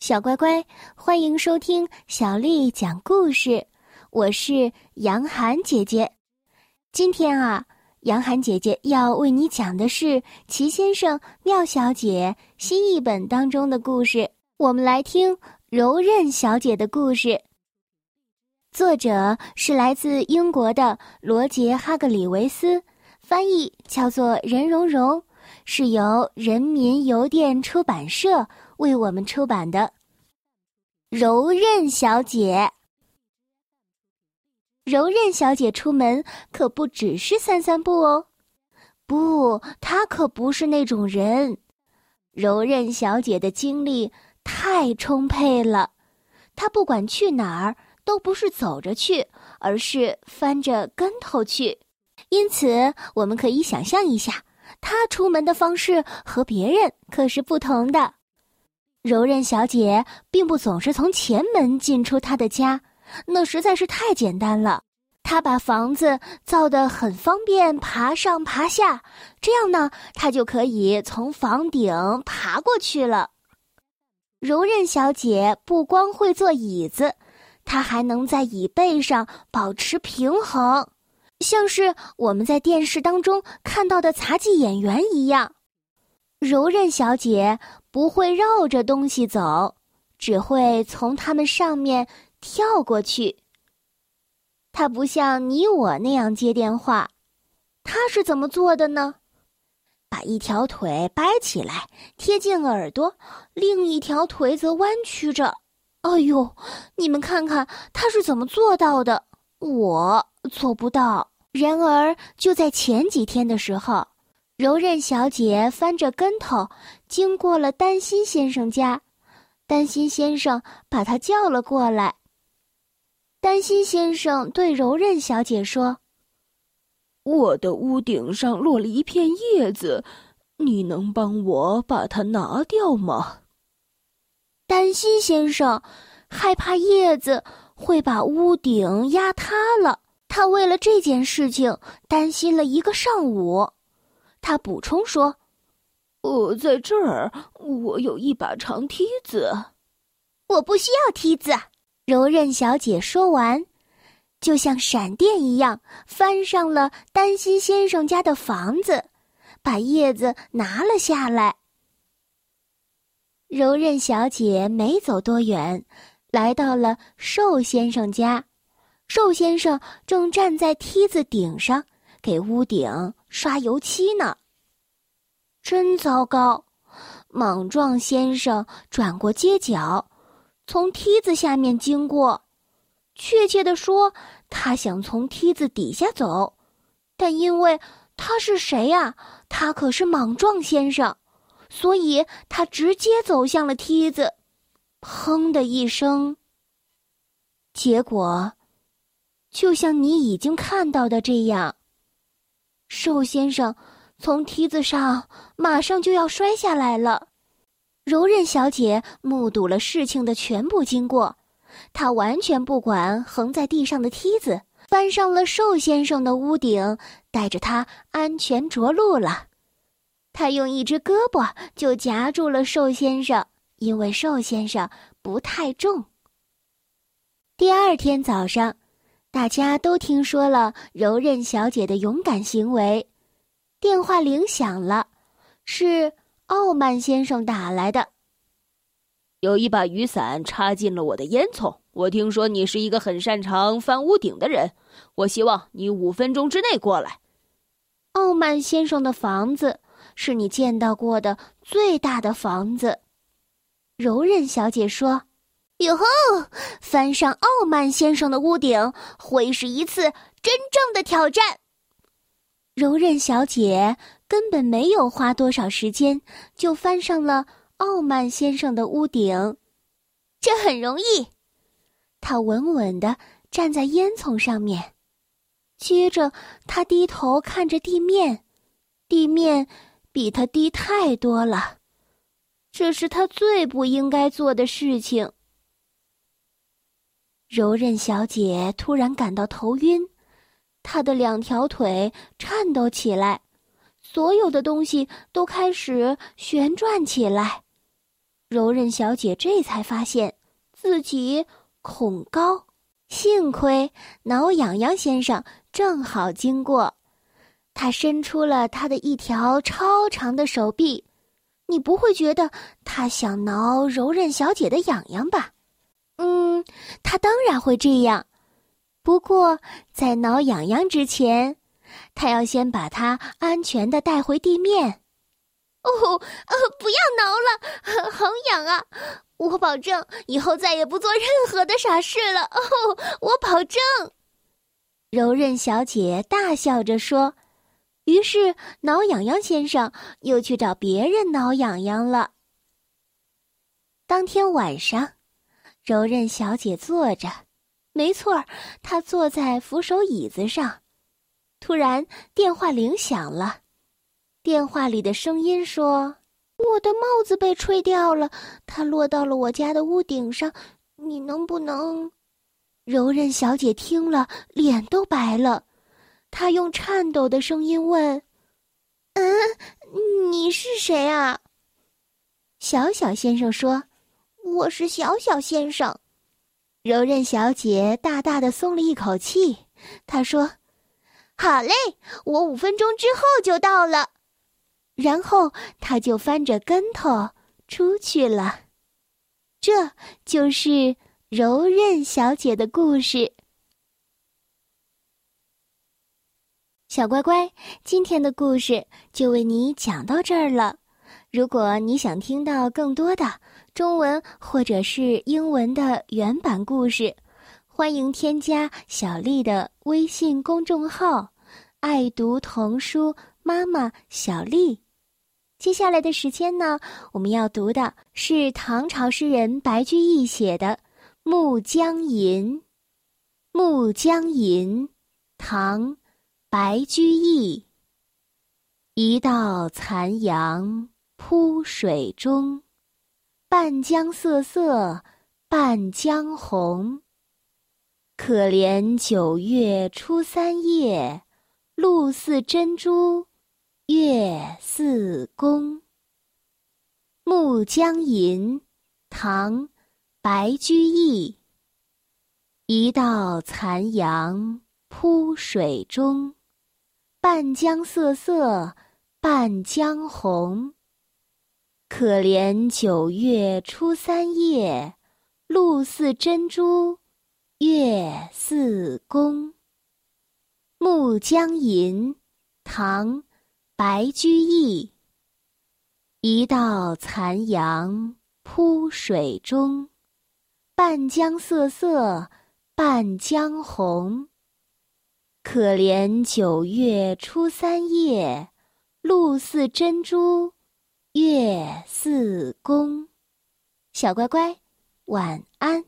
小乖乖，欢迎收听小丽讲故事。我是杨涵姐姐。今天啊，杨涵姐姐要为你讲的是《齐先生、妙小姐》新译本当中的故事。我们来听柔韧小姐的故事。作者是来自英国的罗杰·哈格里维斯，翻译叫做任蓉蓉，是由人民邮电出版社。为我们出版的柔韧小姐。柔韧小姐出门可不只是散散步哦，不，她可不是那种人。柔韧小姐的精力太充沛了，她不管去哪儿都不是走着去，而是翻着跟头去。因此，我们可以想象一下，她出门的方式和别人可是不同的。柔韧小姐并不总是从前门进出她的家，那实在是太简单了。她把房子造得很方便，爬上爬下，这样呢，她就可以从房顶爬过去了。柔韧小姐不光会坐椅子，她还能在椅背上保持平衡，像是我们在电视当中看到的杂技演员一样。柔韧小姐。不会绕着东西走，只会从它们上面跳过去。它不像你我那样接电话，它是怎么做的呢？把一条腿掰起来贴近耳朵，另一条腿则弯曲着。哎呦，你们看看它是怎么做到的？我做不到。然而，就在前几天的时候。柔韧小姐翻着跟头，经过了担心先生家。担心先生把她叫了过来。担心先生对柔韧小姐说：“我的屋顶上落了一片叶子，你能帮我把它拿掉吗？”担心先生害怕叶子会把屋顶压塌了，他为了这件事情担心了一个上午。他补充说：“我在这儿，我有一把长梯子。我不需要梯子。”柔韧小姐说完，就像闪电一样翻上了丹心先生家的房子，把叶子拿了下来。柔韧小姐没走多远，来到了瘦先生家。瘦先生正站在梯子顶上。给屋顶刷油漆呢，真糟糕！莽撞先生转过街角，从梯子下面经过。确切的说，他想从梯子底下走，但因为他是谁呀？他可是莽撞先生，所以他直接走向了梯子。砰的一声，结果就像你已经看到的这样。瘦先生从梯子上马上就要摔下来了，柔韧小姐目睹了事情的全部经过，她完全不管横在地上的梯子，翻上了瘦先生的屋顶，带着他安全着陆了。她用一只胳膊就夹住了瘦先生，因为瘦先生不太重。第二天早上。大家都听说了柔韧小姐的勇敢行为，电话铃响了，是傲慢先生打来的。有一把雨伞插进了我的烟囱。我听说你是一个很擅长翻屋顶的人，我希望你五分钟之内过来。傲慢先生的房子是你见到过的最大的房子，柔韧小姐说。哟吼！翻上傲慢先生的屋顶会是一次真正的挑战。柔韧小姐根本没有花多少时间，就翻上了傲慢先生的屋顶，这很容易。她稳稳的站在烟囱上面，接着她低头看着地面，地面比她低太多了，这是她最不应该做的事情。柔韧小姐突然感到头晕，她的两条腿颤抖起来，所有的东西都开始旋转起来。柔韧小姐这才发现自己恐高，幸亏挠痒痒先生正好经过，他伸出了他的一条超长的手臂。你不会觉得他想挠柔韧小姐的痒痒吧？嗯，他当然会这样。不过在挠痒痒之前，他要先把它安全的带回地面。哦，呃，不要挠了，好痒啊！我保证以后再也不做任何的傻事了。哦，我保证。柔韧小姐大笑着说。于是，挠痒痒先生又去找别人挠痒痒了。当天晚上，柔韧小姐坐着，没错儿，她坐在扶手椅子上。突然，电话铃响了，电话里的声音说：“我的帽子被吹掉了，它落到了我家的屋顶上，你能不能？”柔韧小姐听了，脸都白了。她用颤抖的声音问：“嗯，你是谁啊？”小小先生说：“我是小小先生。”柔韧小姐大大的松了一口气。她说：“好嘞，我五分钟之后就到了。”然后她就翻着跟头出去了。这就是柔韧小姐的故事。小乖乖，今天的故事就为你讲到这儿了。如果你想听到更多的中文或者是英文的原版故事，欢迎添加小丽的微信公众号“爱读童书妈妈小丽”。接下来的时间呢，我们要读的是唐朝诗人白居易写的《暮江吟》。《暮江吟》，唐。白居易。一道残阳铺水中，半江瑟瑟半江红。可怜九月初三夜，露似真珠，月似弓。《暮江吟》唐·白居易。一道残阳铺水中。半江瑟瑟半江红。可怜九月初三夜，露似真珠，月似弓。《暮江吟》唐·白居易。一道残阳铺水中，半江瑟瑟半江红。可怜九月初三夜，露似真珠，月似弓。小乖乖，晚安。